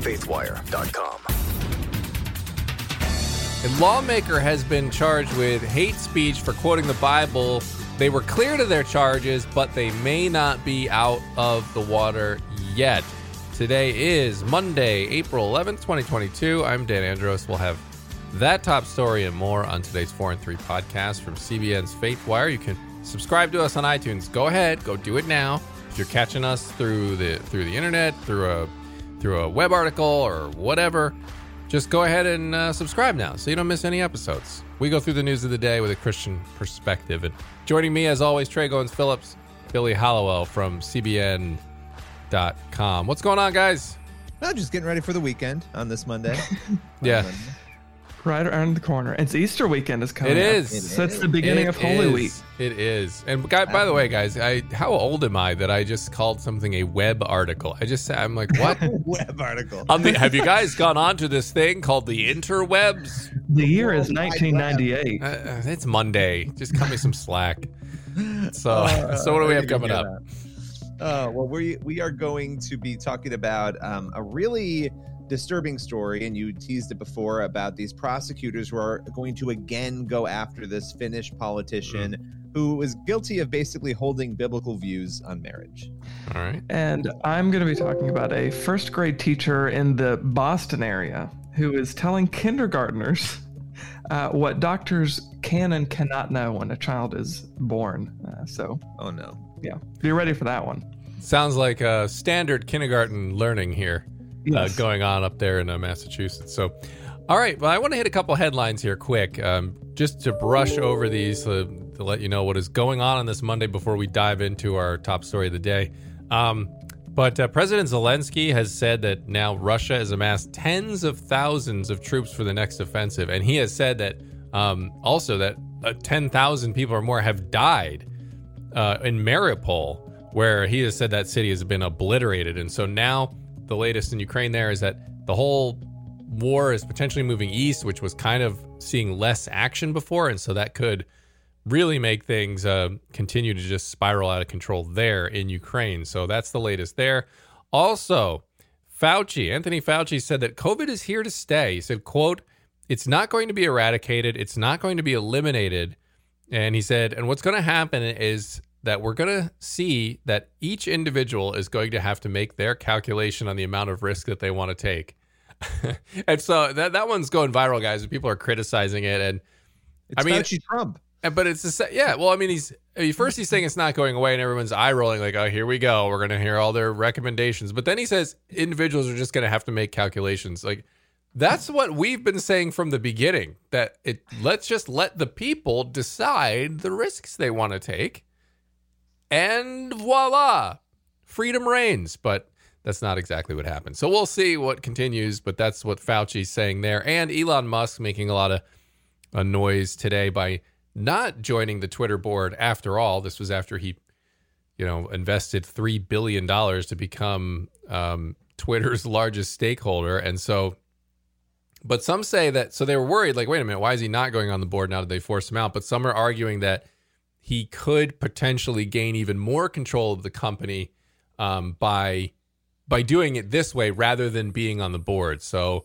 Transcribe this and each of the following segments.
faithwire.com. A lawmaker has been charged with hate speech for quoting the Bible. They were cleared of their charges, but they may not be out of the water yet. Today is Monday, April 11th, 2022. I'm Dan Andros. We'll have that top story and more on today's 4 and 3 podcast from CBN's Faithwire. You can subscribe to us on iTunes. Go ahead, go do it now. If you're catching us through the through the internet, through a through a web article or whatever, just go ahead and uh, subscribe now so you don't miss any episodes. We go through the news of the day with a Christian perspective. And joining me, as always, Tré Goins Phillips, Billy Hallowell from CBN.com. What's going on, guys? I'm just getting ready for the weekend on this Monday. yeah. Monday. Right around the corner. It's Easter weekend is coming. It up. is. So it's the beginning It of Holy is. Week. It is. And guy, by the way, guys, I how old am I that I just called something a web article? I just I'm like, what? Web article. On the, have you guys gone on to this thing called the interwebs? The year is 1998. Uh, uh, it's Monday. Just cut me some slack. So, so what do we have coming up? Uh, well, we we are going to be talking about um, a really disturbing story, and you teased it before about these prosecutors who are going to again go after this Finnish politician who was guilty of basically holding biblical views on marriage. All right. And I'm going to be talking about a first grade teacher in the Boston area who is telling kindergartners uh, what doctors can and cannot know when a child is born. Uh, so, Oh no! yeah, be ready for that one. Sounds like a standard kindergarten learning here Yes. uh, going on up there in uh, Massachusetts. So, all right. Well, I want to hit a couple headlines here quick, um, just to brush over these uh, to let you know what is going on on this Monday before we dive into our top story of the day. Um, but uh, President Zelensky has said that now Russia has amassed tens of thousands of troops for the next offensive, and he has said that um, also that uh, ten thousand people or more have died uh, in Mariupol, where he has said that city has been obliterated. And so now the latest in Ukraine there is that the whole war is potentially moving east, which was kind of seeing less action before. And so that could really make things uh, continue to just spiral out of control there in Ukraine. So that's the latest there. Also, Fauci, Anthony Fauci said that COVID is here to stay. He said, quote, it's not going to be eradicated. It's not going to be eliminated. And he said, and what's going to happen is that we're going to see that each individual is going to have to make their calculation on the amount of risk that they want to take. and so that, that one's going viral, guys. and People are criticizing it. And It's I mean- Fauci Trump. But it's the sa- yeah. Well, I mean, he's I mean, first he's saying it's not going away, and everyone's eye rolling like, "Oh, here we go. We're going to hear all their recommendations." But then he says individuals are just going to have to make calculations. Like that's what we've been saying from the beginning. That it let's just let the people decide the risks they want to take, and voila, freedom reigns. But that's not exactly what happened. So we'll see what continues. But that's what Fauci's saying there, and Elon Musk making a lot of a noise today by not joining the Twitter board after all. This was after he, you know, invested three billion dollars to become um, Twitter's largest stakeholder, and so. But some say that so they were worried, like, wait a minute, why is he not going on the board now that they forced him out? But some are arguing that he could potentially gain even more control of the company um, by by doing it this way rather than being on the board. So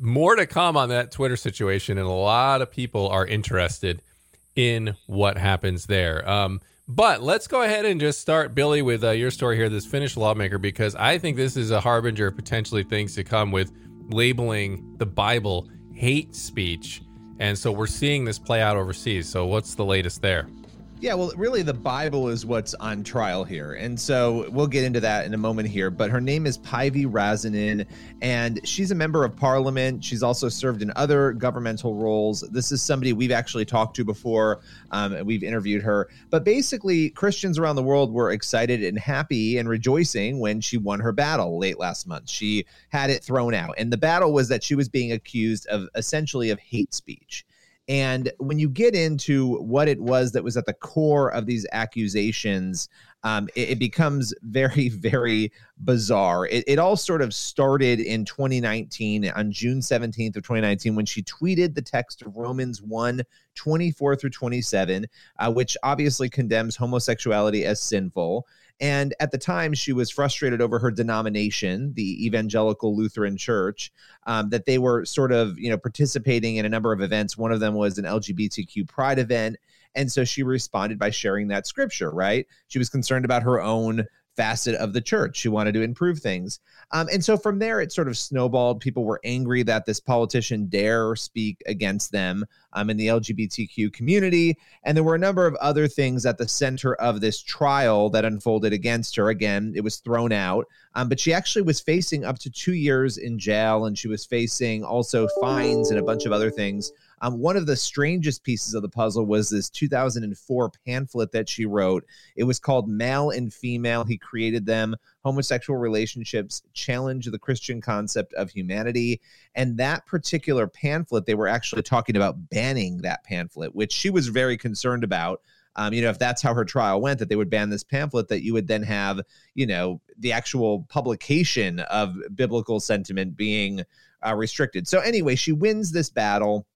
more to come on that Twitter situation, and a lot of people are interested in what happens there. Um, but let's go ahead and just start, Billy, with uh, your story here, this Finnish lawmaker, because I think this is a harbinger of potentially things to come with labeling the Bible hate speech. And so we're seeing this play out overseas. So what's the latest there? Yeah, well, really, the Bible is what's on trial here. And so we'll get into that in a moment here. But her name is Päivi Räsänen, and she's a member of parliament. She's also served in other governmental roles. This is somebody we've actually talked to before, um, and we've interviewed her. But basically, Christians around the world were excited and happy and rejoicing when she won her battle late last month. She had it thrown out. And the battle was that she was being accused of essentially of hate speech. And when you get into what it was that was at the core of these accusations, um, it, it becomes very, very bizarre. It, it all sort of started in 2019, on June 17th of 2019, when she tweeted the text of Romans 1 24 through 27, uh, which obviously condemns homosexuality as sinful. And at the time, she was frustrated over her denomination, the Evangelical Lutheran Church, um, that they were sort of, you know, participating in a number of events. One of them was an LGBTQ pride event. And so she responded by sharing that scripture, right? She was concerned about her own facet of the church. She wanted to improve things. Um, and so from there, it sort of snowballed. People were angry that this politician dare speak against them um, in the LGBTQ community. And there were a number of other things at the center of this trial that unfolded against her. Again, it was thrown out. Um, but she actually was facing up to two years in jail, and she was facing also fines and a bunch of other things um, one of the strangest pieces of the puzzle was this 2004 pamphlet that she wrote. It was called Male and Female. He created them. Homosexual relationships challenge the Christian concept of humanity. And that particular pamphlet, they were actually talking about banning that pamphlet, which she was very concerned about. Um, you know, if that's how her trial went, that they would ban this pamphlet, that you would then have, you know, the actual publication of biblical sentiment being uh, restricted. So, anyway, she wins this battle.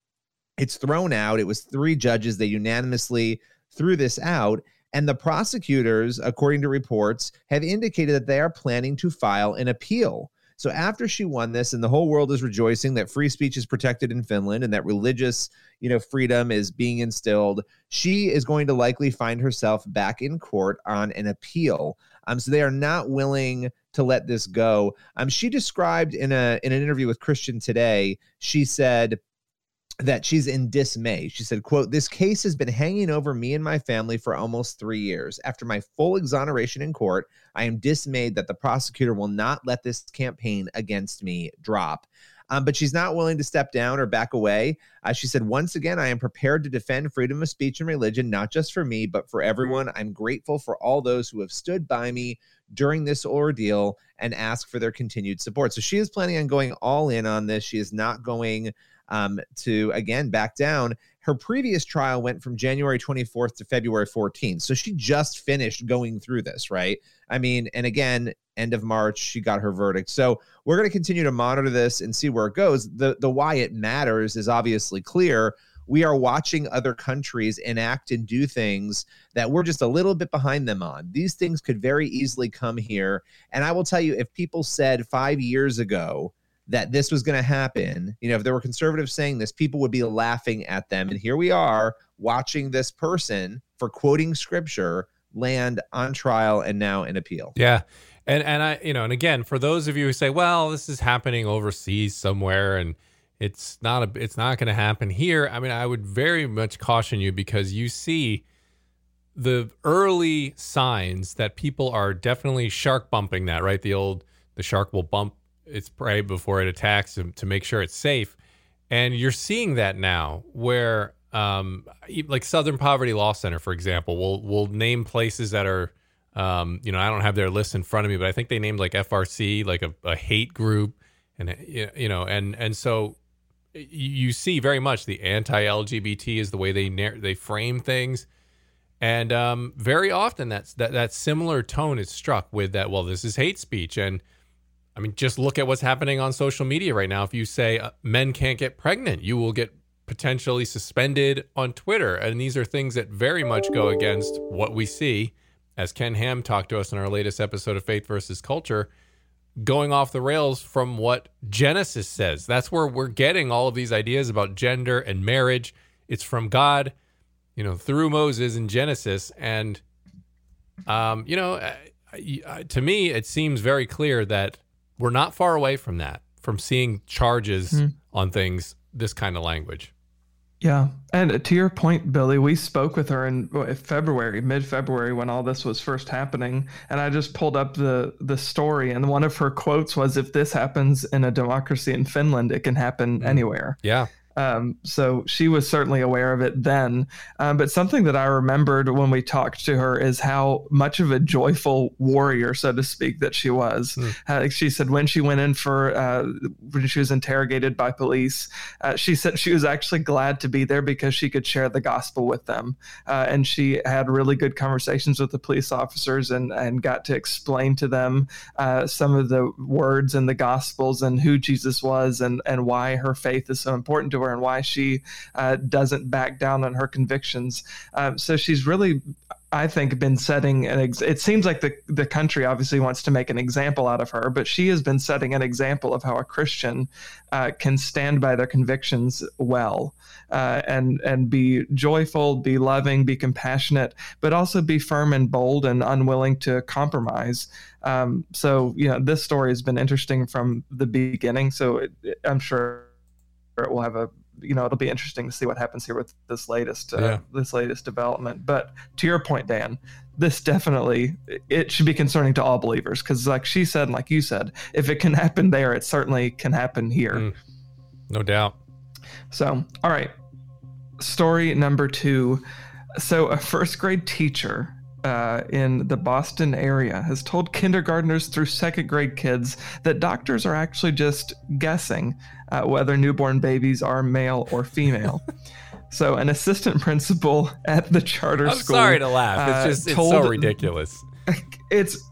It's thrown out. It was three judges. They unanimously threw this out. And the prosecutors, according to reports, have indicated that they are planning to file an appeal. So after she won this, and the whole world is rejoicing that free speech is protected in Finland and that religious, you know, freedom is being instilled, she is going to likely find herself back in court on an appeal. Um, so they are not willing to let this go. Um, she described in a in an interview with Christian Today, she said that she's in dismay. She said, quote, this case has been hanging over me and my family for almost three years. After my full exoneration in court, I am dismayed that the prosecutor will not let this campaign against me drop. Um, but she's not willing to step down or back away. Uh, she said, Once again, I am prepared to defend freedom of speech and religion, not just for me, but for everyone. I'm grateful for all those who have stood by me during this ordeal and ask for their continued support. So she is planning on going all in on this. She is not going um, to again back down. Her previous trial went from January 24th to February 14th. So she just finished going through this, right? I mean, and again, end of March, she got her verdict. So we're going to continue to monitor this and see where it goes. The the why it matters is obviously clear. We are watching other countries enact and do things that we're just a little bit behind them on. These things could very easily come here. And I will tell you, if people said five years ago that this was going to happen, you know, if there were conservatives saying this, people would be laughing at them. And here we are watching this person for quoting scripture land on trial and now in appeal. Yeah. And and I, you know, and again, for those of you who say, well, this is happening overseas somewhere and it's not a it's not going to happen here. I mean, I would very much caution you because you see the early signs that people are definitely shark bumping that, right? The old the shark will bump its prey before it attacks to, to make sure it's safe. And you're seeing that now where um, like Southern Poverty Law Center, for example, will will name places that are um, you know, I don't have their list in front of me, but I think they named like FRC, like a, a hate group, and you know, and and so you see very much the anti-LGBT is the way they they frame things, and um, very often that's that that similar tone is struck with that. Well, this is hate speech, and I mean, just look at what's happening on social media right now. If you say uh, men can't get pregnant, you will get potentially suspended on Twitter. And these are things that very much go against what we see, as Ken Ham talked to us in our latest episode of Faith versus Culture, going off the rails from what Genesis says. That's where we're getting all of these ideas about gender and marriage. It's from God, you know, through Moses in Genesis. And, um, you know, to me, it seems very clear that we're not far away from that, from seeing charges mm. on things, this kind of language. Yeah. And to your point, Billy, we spoke with her in February, mid February, when all this was first happening. And I just pulled up the, the story. And one of her quotes was If this happens in a democracy in Finland, it can happen mm. anywhere. Yeah. Um, so she was certainly aware of it then. Um, but something that I remembered when we talked to her is how much of a joyful warrior, so to speak, that she was. Mm. Uh, she said when she went in for, uh, when she was interrogated by police, uh, she said she was actually glad to be there because she could share the gospel with them. Uh, and she had really good conversations with the police officers and, and got to explain to them uh, some of the words in the gospels and who Jesus was and, and why her faith is so important to her and why she uh, doesn't back down on her convictions. Um, so she's really I think been setting an ex- it seems like the the country obviously wants to make an example out of her but she has been setting an example of how a Christian uh, can stand by their convictions well uh, and and be joyful be loving be compassionate but also be firm and bold and unwilling to compromise um, so you know this story has been interesting from the beginning so it, it, I'm sure it. Will have a you know it'll be interesting to see what happens here with this latest uh, yeah. this latest development. But to your point dan this definitely it should be concerning to all believers because like she said and like you said if it can happen there it certainly can happen here. Mm, no doubt. So all right. Story number two. So a first grade teacher uh, in the Boston area has told kindergartners through second grade kids that doctors are actually just guessing uh, whether newborn babies are male or female. so, an assistant principal at the charter I'm school. sorry to laugh. It's uh, just it's so ridiculous. It's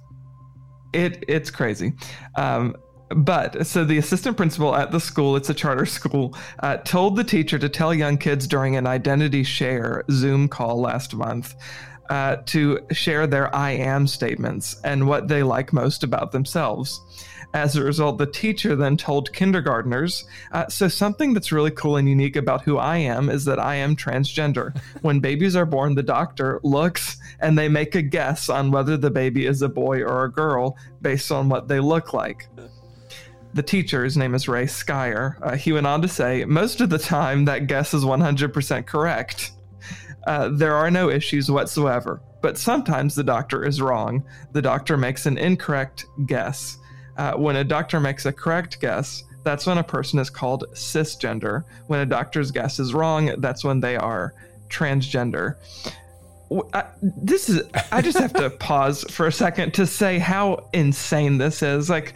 it it's crazy. Um, but so the assistant principal at the school, it's a charter school, uh, told the teacher to tell young kids during an identity share Zoom call last month uh, to share their I am statements and what they like most about themselves. As a result, the teacher then told kindergartners uh, so, something that's really cool and unique about who I am is that I am transgender. when babies are born, the doctor looks and they make a guess on whether the baby is a boy or a girl based on what they look like the teacher, his name is Ray Skyer, uh, he went on to say, most of the time that guess is 100% correct. Uh, there are no issues whatsoever, but sometimes the doctor is wrong. The doctor makes an incorrect guess. Uh, when a doctor makes a correct guess, that's when a person is called cisgender. When a doctor's guess is wrong, that's when they are transgender. I, this is i just have to pause for a second to say how insane this is. Like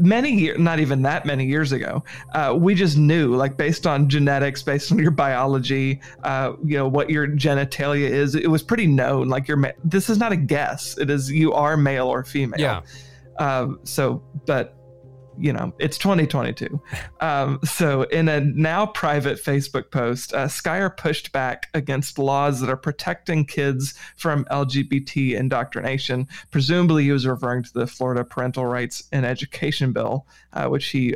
many years not even that many years ago uh, we just knew like based on genetics based on your biology uh, you know what your genitalia is it was pretty known like you're this is not a guess. It is you are male or female. Yeah. Uh, so but you know, it's 2022. Um, so, in a now private Facebook post, uh, Skyer pushed back against laws that are protecting kids from LGBT indoctrination. Presumably, he was referring to the Florida Parental Rights and Education Bill, uh, which he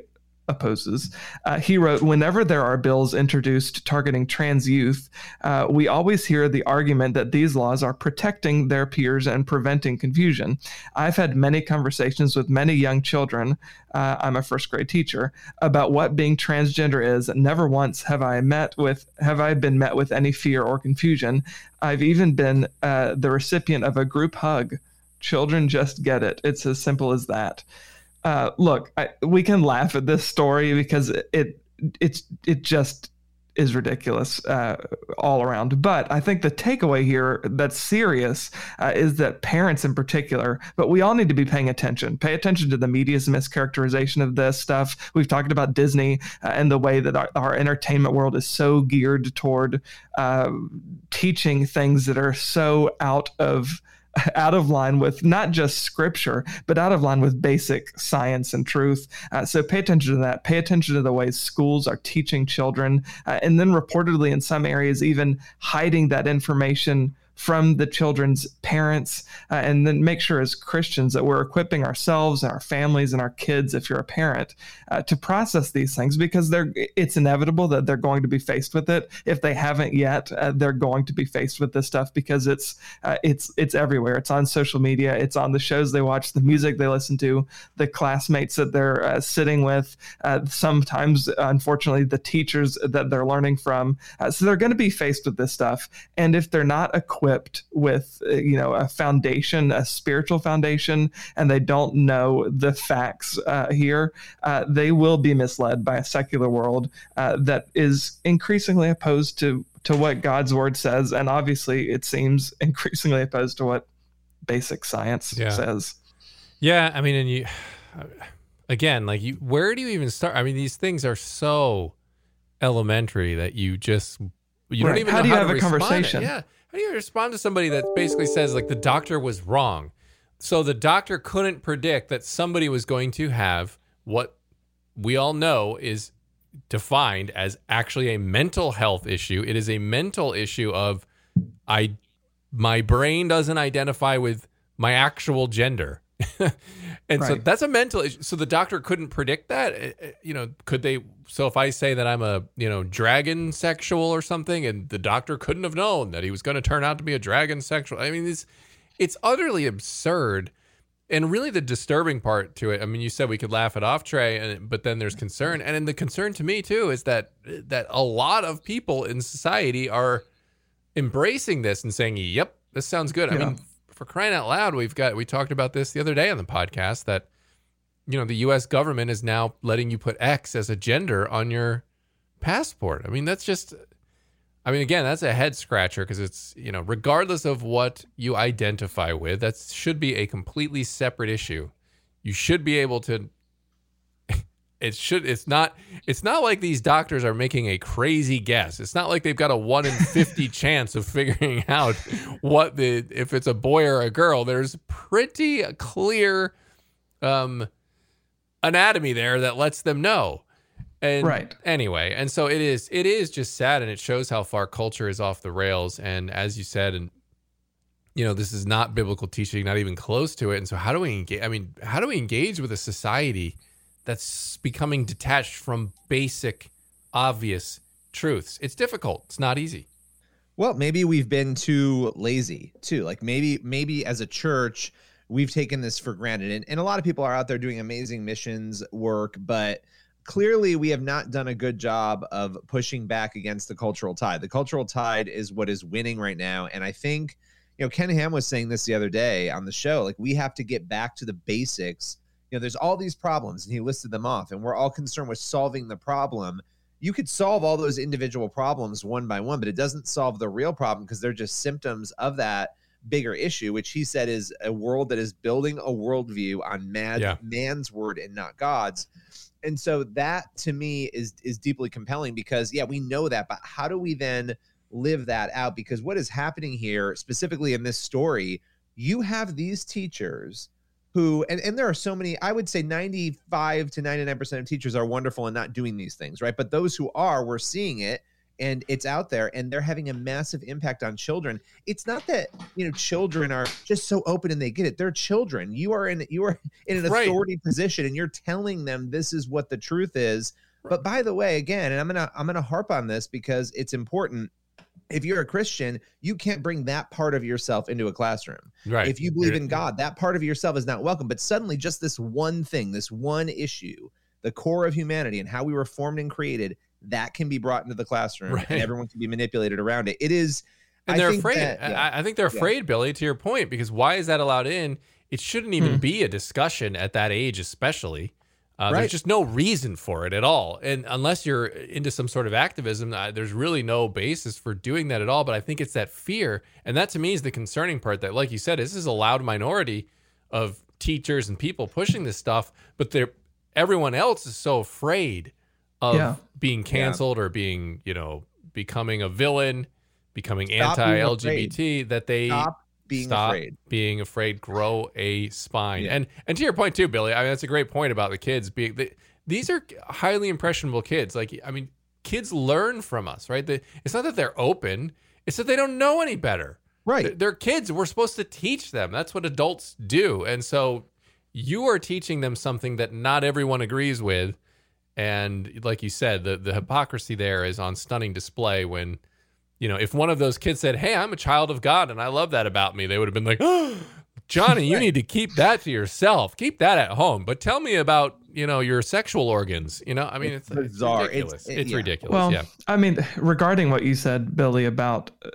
opposes. Uh, he wrote, Whenever there are bills introduced targeting trans youth, uh, we always hear the argument that these laws are protecting their peers and preventing confusion. I've had many conversations with many young children. Uh, I'm a first grade teacher about what being transgender is. Never once have I met with have I been met with any fear or confusion. I've even been uh, the recipient of a group hug. Children just get it. It's as simple as that uh, look, I, we can laugh at this story because it it's it just is ridiculous uh, all around. But I think the takeaway here that's serious uh, is that parents in particular, but we all need to be paying attention. Pay attention to the media's mischaracterization of this stuff. We've talked about Disney uh, and the way that our, our, entertainment world is so geared toward uh, teaching things that are so out of out of line with not just scripture, but out of line with basic science and truth. Uh, so pay attention to that. Pay attention to the ways schools are teaching children, uh, and then reportedly in some areas, even hiding that information from the children's parents, uh, and then make sure as Christians that we're equipping ourselves and our families and our kids, if you're a parent, uh, to process these things because they're it's inevitable that they're going to be faced with it. If they haven't yet, uh, they're going to be faced with this stuff because it's uh, it's it's everywhere. It's on social media. It's on the shows they watch, the music they listen to, the classmates that they're uh, sitting with. Uh, sometimes, unfortunately, the teachers that they're learning from. so they're going to be faced with this stuff, and if they're not equipped equipped with uh, you know a foundation a spiritual foundation and they don't know the facts uh, here uh, they will be misled by a secular world uh, that is increasingly opposed to to what god's word says and obviously it seems increasingly opposed to what basic science yeah. says yeah i mean and you again like you where do you even start i mean these things are so elementary that you just you right. don't even how do you have a conversation yeah how do you respond to somebody that basically says like the doctor was wrong? So the doctor couldn't predict that somebody was going to have what we all know is defined as actually a mental health issue. It is a mental issue of I my brain doesn't identify with my actual gender. and so that's a mental issue. So the doctor couldn't predict that. Uh, uh, You know, could they? So if I say that I'm a you know dragon sexual or something, and the doctor couldn't have known that he was going to turn out to be a dragon sexual. I mean, it's it's utterly absurd. And really, the disturbing part to it. I mean, you said we could laugh it off, Tré, and but then there's concern, and then the concern to me too is that that a lot of people in society are embracing this and saying, "Yep, this sounds good." I mean, for crying out loud, we've got we talked about this the other day on the podcast that you know the U.S. government is now letting you put X as a gender on your passport. I mean, that's just. I mean, again, that's a head scratcher because it's you know, regardless of what you identify with, that should be a completely separate issue. You should be able to. It should. It's not. It's not like these doctors are making a crazy guess. It's not like they've got a one in fifty chance of figuring out what the if it's a boy or a girl. There's pretty clear um, anatomy there that lets them know. And Right. anyway, and so it is. It is just sad, and it shows how far culture is off the rails. And as you said, and you know, this is not biblical teaching, not even close to it. And so, how do we engage? I mean, how do we engage with a society that's becoming detached from basic, obvious truths? It's difficult. It's not easy. Well, maybe we've been too lazy too. Like maybe maybe as a church we've taken this for granted. And, and a lot of people are out there doing amazing missions work, but clearly we have not done a good job of pushing back against the cultural tide. The cultural tide is what is winning right now. And I think, you know, Ken Ham was saying this the other day on the show. Like we have to get back to the basics. You know, there's all these problems, and he listed them off, and we're all concerned with solving the problem you could solve all those individual problems one by one, but it doesn't solve the real problem because they're just symptoms of that bigger issue, which he said is a world that is building a worldview on mad, Yeah. man's word and not God's. And so that to me is is deeply compelling because yeah, we know that, but how do we then live that out? Because what is happening here, specifically in this story, you have these teachers who and, and there are so many i would say 95 to 99% of teachers are wonderful and not doing these things right? But those who are we're seeing it and it's out there and they're having a massive impact on children. It's not that you know children are just so open and they get it. They're children. You are in you are in an Right. authority position and you're telling them this is what the truth is. But by the way again and i'm gonna i'm gonna harp on this because it's important if you're a christian you can't bring that part of yourself into a classroom Right. if you believe in God, that part of yourself is not welcome. But suddenly, just this one thing, this one issue, the core of humanity and how we were formed and created, that can be brought into the classroom Right. and everyone can be manipulated around it. It is. and I they're think afraid. that- yeah. I, I think they're Yeah. afraid, Billy. To your point, because why is that allowed in? It shouldn't even Hmm. be a discussion at that age, especially. Uh, Right. There's just no reason for it at all, and unless you're into some sort of activism, uh, there's really no basis for doing that at all. But I think it's that fear, and that to me is the concerning part. That, like you said, this is a loud minority of teachers and people pushing this stuff, but they're everyone else is so afraid of Yeah. being canceled or being, you know, becoming a villain, becoming anti-LGBT that they Stop being stop afraid. being afraid, grow a spine. Yeah. And and to your point too, Billy, I mean that's a great point about the kids being they, these are highly impressionable kids. Like I mean, kids learn from us, right? They, it's not that they're open; it's that they don't know any better. They're, Right. they're kids. We're supposed to teach them. That's what adults do. And so you are teaching them something that not everyone agrees with. And like you said, the the hypocrisy there is on stunning display when you know, if one of those kids said, "Hey, I'm a child of God and I love that about me," they would have been like, oh, "Johnny, you need to keep that to yourself. Keep that at home. But tell me about, you know, your sexual organs." You know, I mean, it's, It's it's bizarre. It's- ridiculous. It's, it- yeah. ridiculous. Well, yeah. I mean, regarding what you said, Billy, about uh,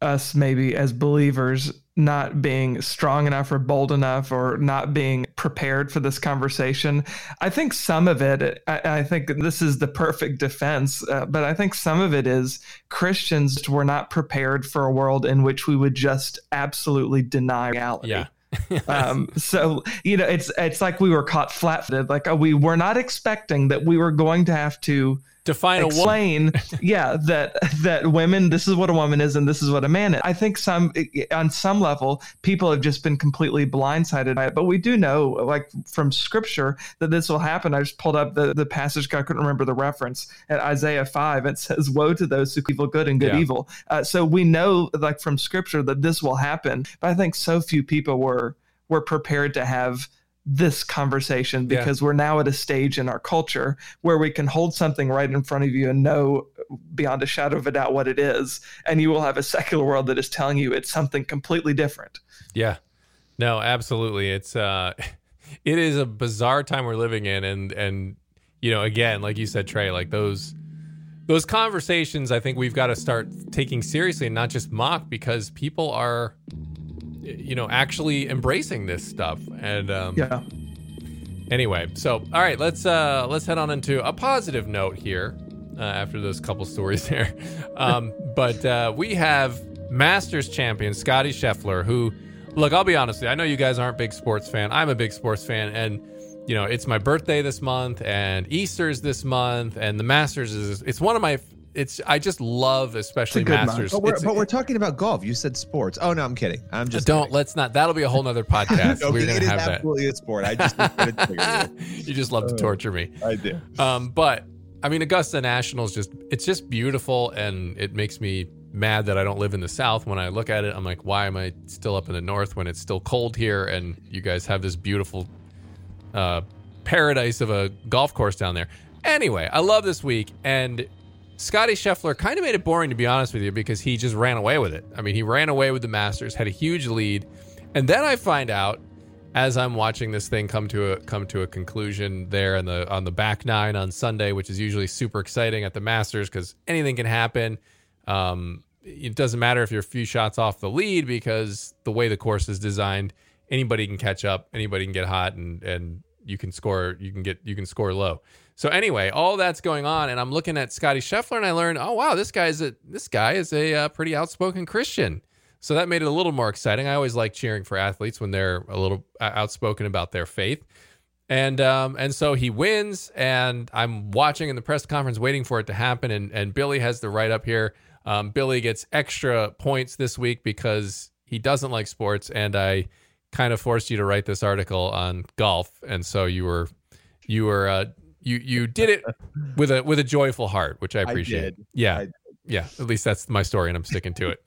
us maybe as believers not being strong enough or bold enough or not being prepared for this conversation, I think some of it, I, I think this is the perfect defense, uh, but I think some of it is Christians were not prepared for a world in which we would just absolutely deny reality. Yeah. um, so you know it's it's like we were caught flat-footed. Like uh, we were not expecting that we were going to have to define a woman. explain yeah that that women this is what a woman is and this is what a man is. I think some on some level people have just been completely blindsided by it. But we do know like from scripture that this will happen. I just pulled up the, the passage i couldn't remember the reference at isaiah 5 it says woe to those who evil good and good Yeah. evil. Uh, so we know like from scripture that this will happen. But i think so few people were were prepared to have this conversation Yeah. because we're now at a stage in our culture where we can hold something right in front of you and know beyond a shadow of a doubt what it is and you will have a secular world that is telling you it's something completely different Yeah. No, absolutely. It's uh it is a bizarre time we're living in and and you know, again, like you said Tré, like those those conversations I think we've got to start taking seriously and not just mock because people are you know, actually embracing this stuff. And um yeah anyway, so all right, let's uh let's head on into a positive note here uh, after those couple stories there. Um, but uh, we have Masters champion Scotty Scheffler, who look, I'll be honest with you, I know you guys aren't big sports fan. I'm a big sports fan, and you know it's my birthday this month, and Easter's this month, and the Masters is it's one of my. It's I just love especially. Masters. But we're, but we're talking about golf. You said sports. Oh no, I'm kidding. I'm just don't kidding. let's not. That'll be a whole nother podcast. No, We're gonna have that. absolutely a sport. I just you just love to torture me. I do. Um, but I mean, Augusta National is just it's just beautiful, and it makes me mad that I don't live in the South. When I look at it, I'm like, why am I still up in the North when it's still cold here, and you guys have this beautiful uh, paradise of a golf course down there. Anyway, I love this week, and Scotty Scheffler kind of made it boring to be honest with you because he just ran away with it. I mean, he ran away with the Masters, had a huge lead, and then I find out as I'm watching this thing come to a come to a conclusion there on the on the back nine on Sunday, which is usually super exciting at the Masters because anything can happen. Um, it doesn't matter if you're a few shots off the lead because the way the course is designed, anybody can catch up, anybody can get hot, and and you can score. You can get you can score low. So anyway, all that's going on, and I'm looking at Scotty Scheffler, and I learned, oh wow, this guy's a this guy is a uh, pretty outspoken Christian. So that made it a little more exciting. I always like cheering for athletes when they're a little uh, outspoken about their faith. And um, and so he wins, and I'm watching in the press conference, waiting for it to happen. And and Billy has the write up here. Um, Billy gets extra points this week because he doesn't like sports, and I kind of forced you to write this article on golf, and so you were you were uh, you you did it with a with a joyful heart, which I appreciate. did. Yeah, I did. yeah. At least that's my story, and I'm sticking to it.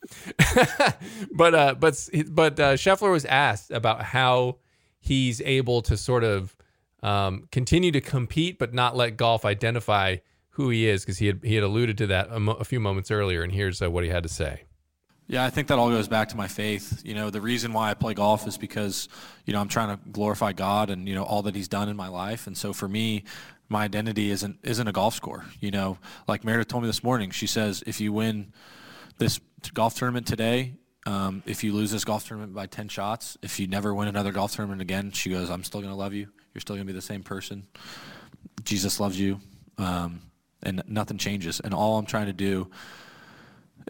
but uh, but but uh, Scheffler was asked about how he's able to sort of um, continue to compete, but not let golf identify who he is, because he had he had alluded to that a, mo- a few moments earlier, and here's uh, what he had to say. Yeah, I think that all goes back to my faith. You know, the reason why I play golf is because, you know, I'm trying to glorify God and, you know, all that he's done in my life. And so for me, my identity isn't isn't a golf score. You know, like Meredith told me this morning, she says if you win this golf tournament today, um, if you lose this golf tournament by 10 shots, if you never win another golf tournament again, she goes, I'm still to love you. You're still to be the same person. Jesus loves you. Um, and nothing changes. And all I'm trying to do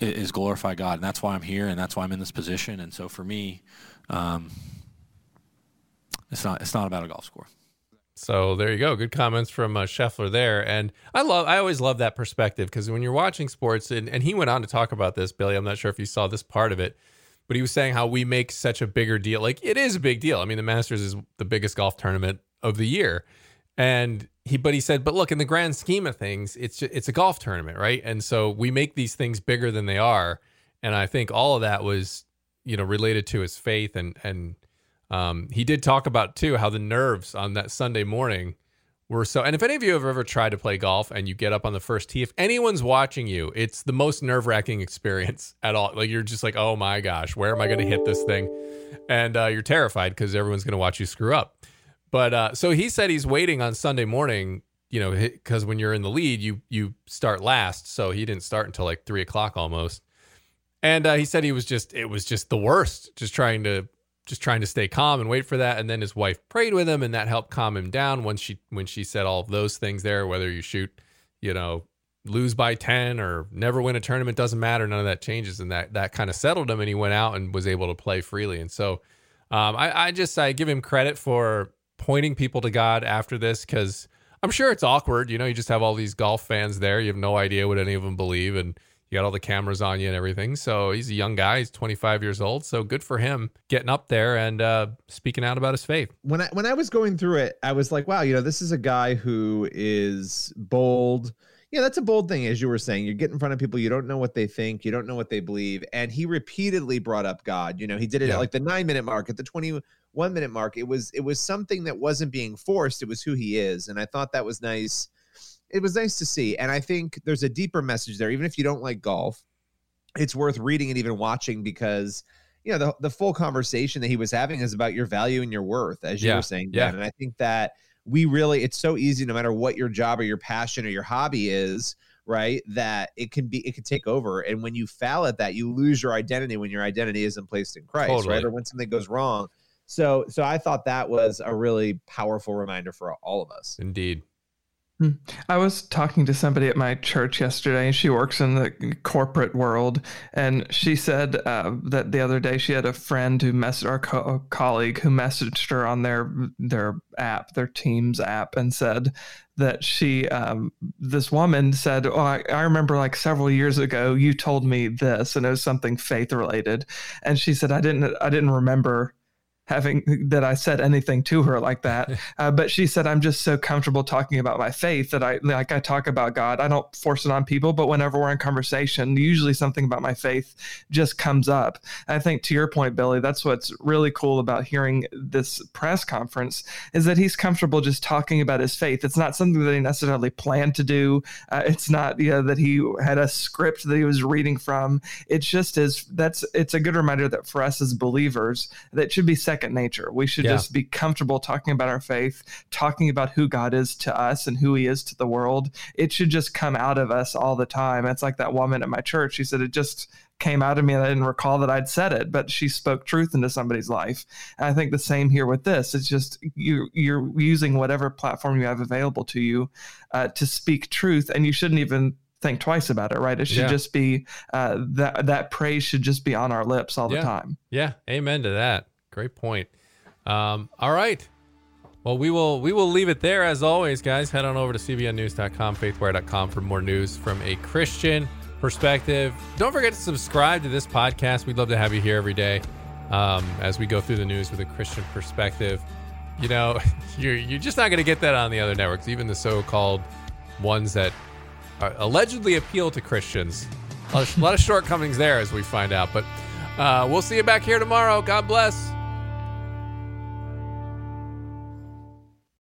is glorify God, and that's why I'm here, and that's why I'm in this position. And so for me, um, it's not it's not about a golf score. So there you go. Good comments from uh, Scheffler there, and I love. I always love that perspective because when you're watching sports, and, and he went on to talk about this, Billy. I'm not sure if you saw this part of it, but he was saying how we make such a bigger deal. Like it is a big deal. I mean, the Masters is the biggest golf tournament of the year, and he. But he said, but look, in the grand scheme of things, it's ju- it's a golf tournament, right? And so we make these things bigger than they are, and I think all of that was, you know, related to his faith and and um, he did talk about too how the nerves on that Sunday morning were so. And if any of you have ever tried to play golf and you get up on the first tee, if anyone's watching you, it's the most nerve wracking experience at all. Like you're just like, oh my gosh, where am I going to hit this thing? And uh, you're terrified because everyone's going to watch you screw up. But uh, so he said he's waiting on Sunday morning. You know, because when you're in the lead, you you start last. So he didn't start until like three o'clock almost. And uh, he said he was just it was just the worst, just trying to just trying to stay calm and wait for that. And then his wife prayed with him, and that helped calm him down. When she when she said all those things there, whether you shoot, you know, lose by ten or never win a tournament doesn't matter. None of that changes, and that that kind of settled him, and he went out and was able to play freely. And so, um, I, I just I give him credit for pointing people to God after this because I'm sure it's awkward. You know, you just have all these golf fans there. You have no idea what any of them believe, and you got all the cameras on you and everything. So he's a young guy. He's 25 years old. So good for him getting up there and uh, speaking out about his faith. When I when I was going through it, I was like, wow, you know, this is a guy who is bold. Yeah, that's a bold thing, as you were saying. You get in front of people, you don't know what they think, you don't know what they believe, and he repeatedly brought up God. You know, he did it Yeah. at like the nine minute mark, at the twenty one minute mark. It was it was something that wasn't being forced. It was who he is, and I thought that was nice. It was nice to see, and I think there's a deeper message there. Even if you don't like golf, it's worth reading and even watching because you know the, the full conversation that he was having is about your value and your worth as you Yeah, were saying yeah. And i think that we really it's so easy no matter what your job or your passion or your hobby is right that it can be it can take over and when you fail at that you lose your identity when your identity isn't placed in christ Totally. right or when something goes wrong so so i thought that was a really powerful reminder for all of us Indeed. I was talking to somebody at my church yesterday, she works in the corporate world. And she said uh, that the other day she had a friend who messaged our co- colleague who messaged her on their their app, their Teams app, and said that she, um, this woman said, "Oh, I, I remember like several years ago you told me this, and it was something faith related." And she said, "I didn't, I didn't remember." Having that I said anything to her like that. Uh, but she said, I'm just so comfortable talking about my faith that I like I talk about God. I don't force it on people, but whenever we're in conversation, usually something about my faith just comes up. I think to your point, Billy, that's what's really cool about hearing this press conference is that he's comfortable just talking about his faith. It's not something that he necessarily planned to do. Uh, it's not you know, that he had a script that he was reading from. It's just as that's it's a good reminder that for us as believers, that should be second nature. We should Yeah. just be comfortable talking about our faith, talking about who God is to us and who he is to the world. It should just come out of us all the time. It's like that woman at my church. She said it just came out of me and I didn't recall that I'd said it, but she spoke truth into somebody's life. And I think the same here with this. It's just you you're using whatever platform you have available to you uh, to speak truth, and you shouldn't even think twice about it, right? It should Yeah. just be uh, that that praise should just be on our lips all Yeah. the time. Yeah, amen to that. Great point. Um, all right. Well, we will we will leave it there as always, guys. Head on over to cbnnews.com, faithwire.com for more news from a Christian perspective. Don't forget to subscribe to this podcast. We'd love to have you here every day um, as we go through the news with a Christian perspective. You know, you're you're just not going to get that on the other networks, even the so-called ones that are allegedly appeal to Christians. A lot of, a lot of shortcomings there, as we find out. But uh, we'll see you back here tomorrow. God bless.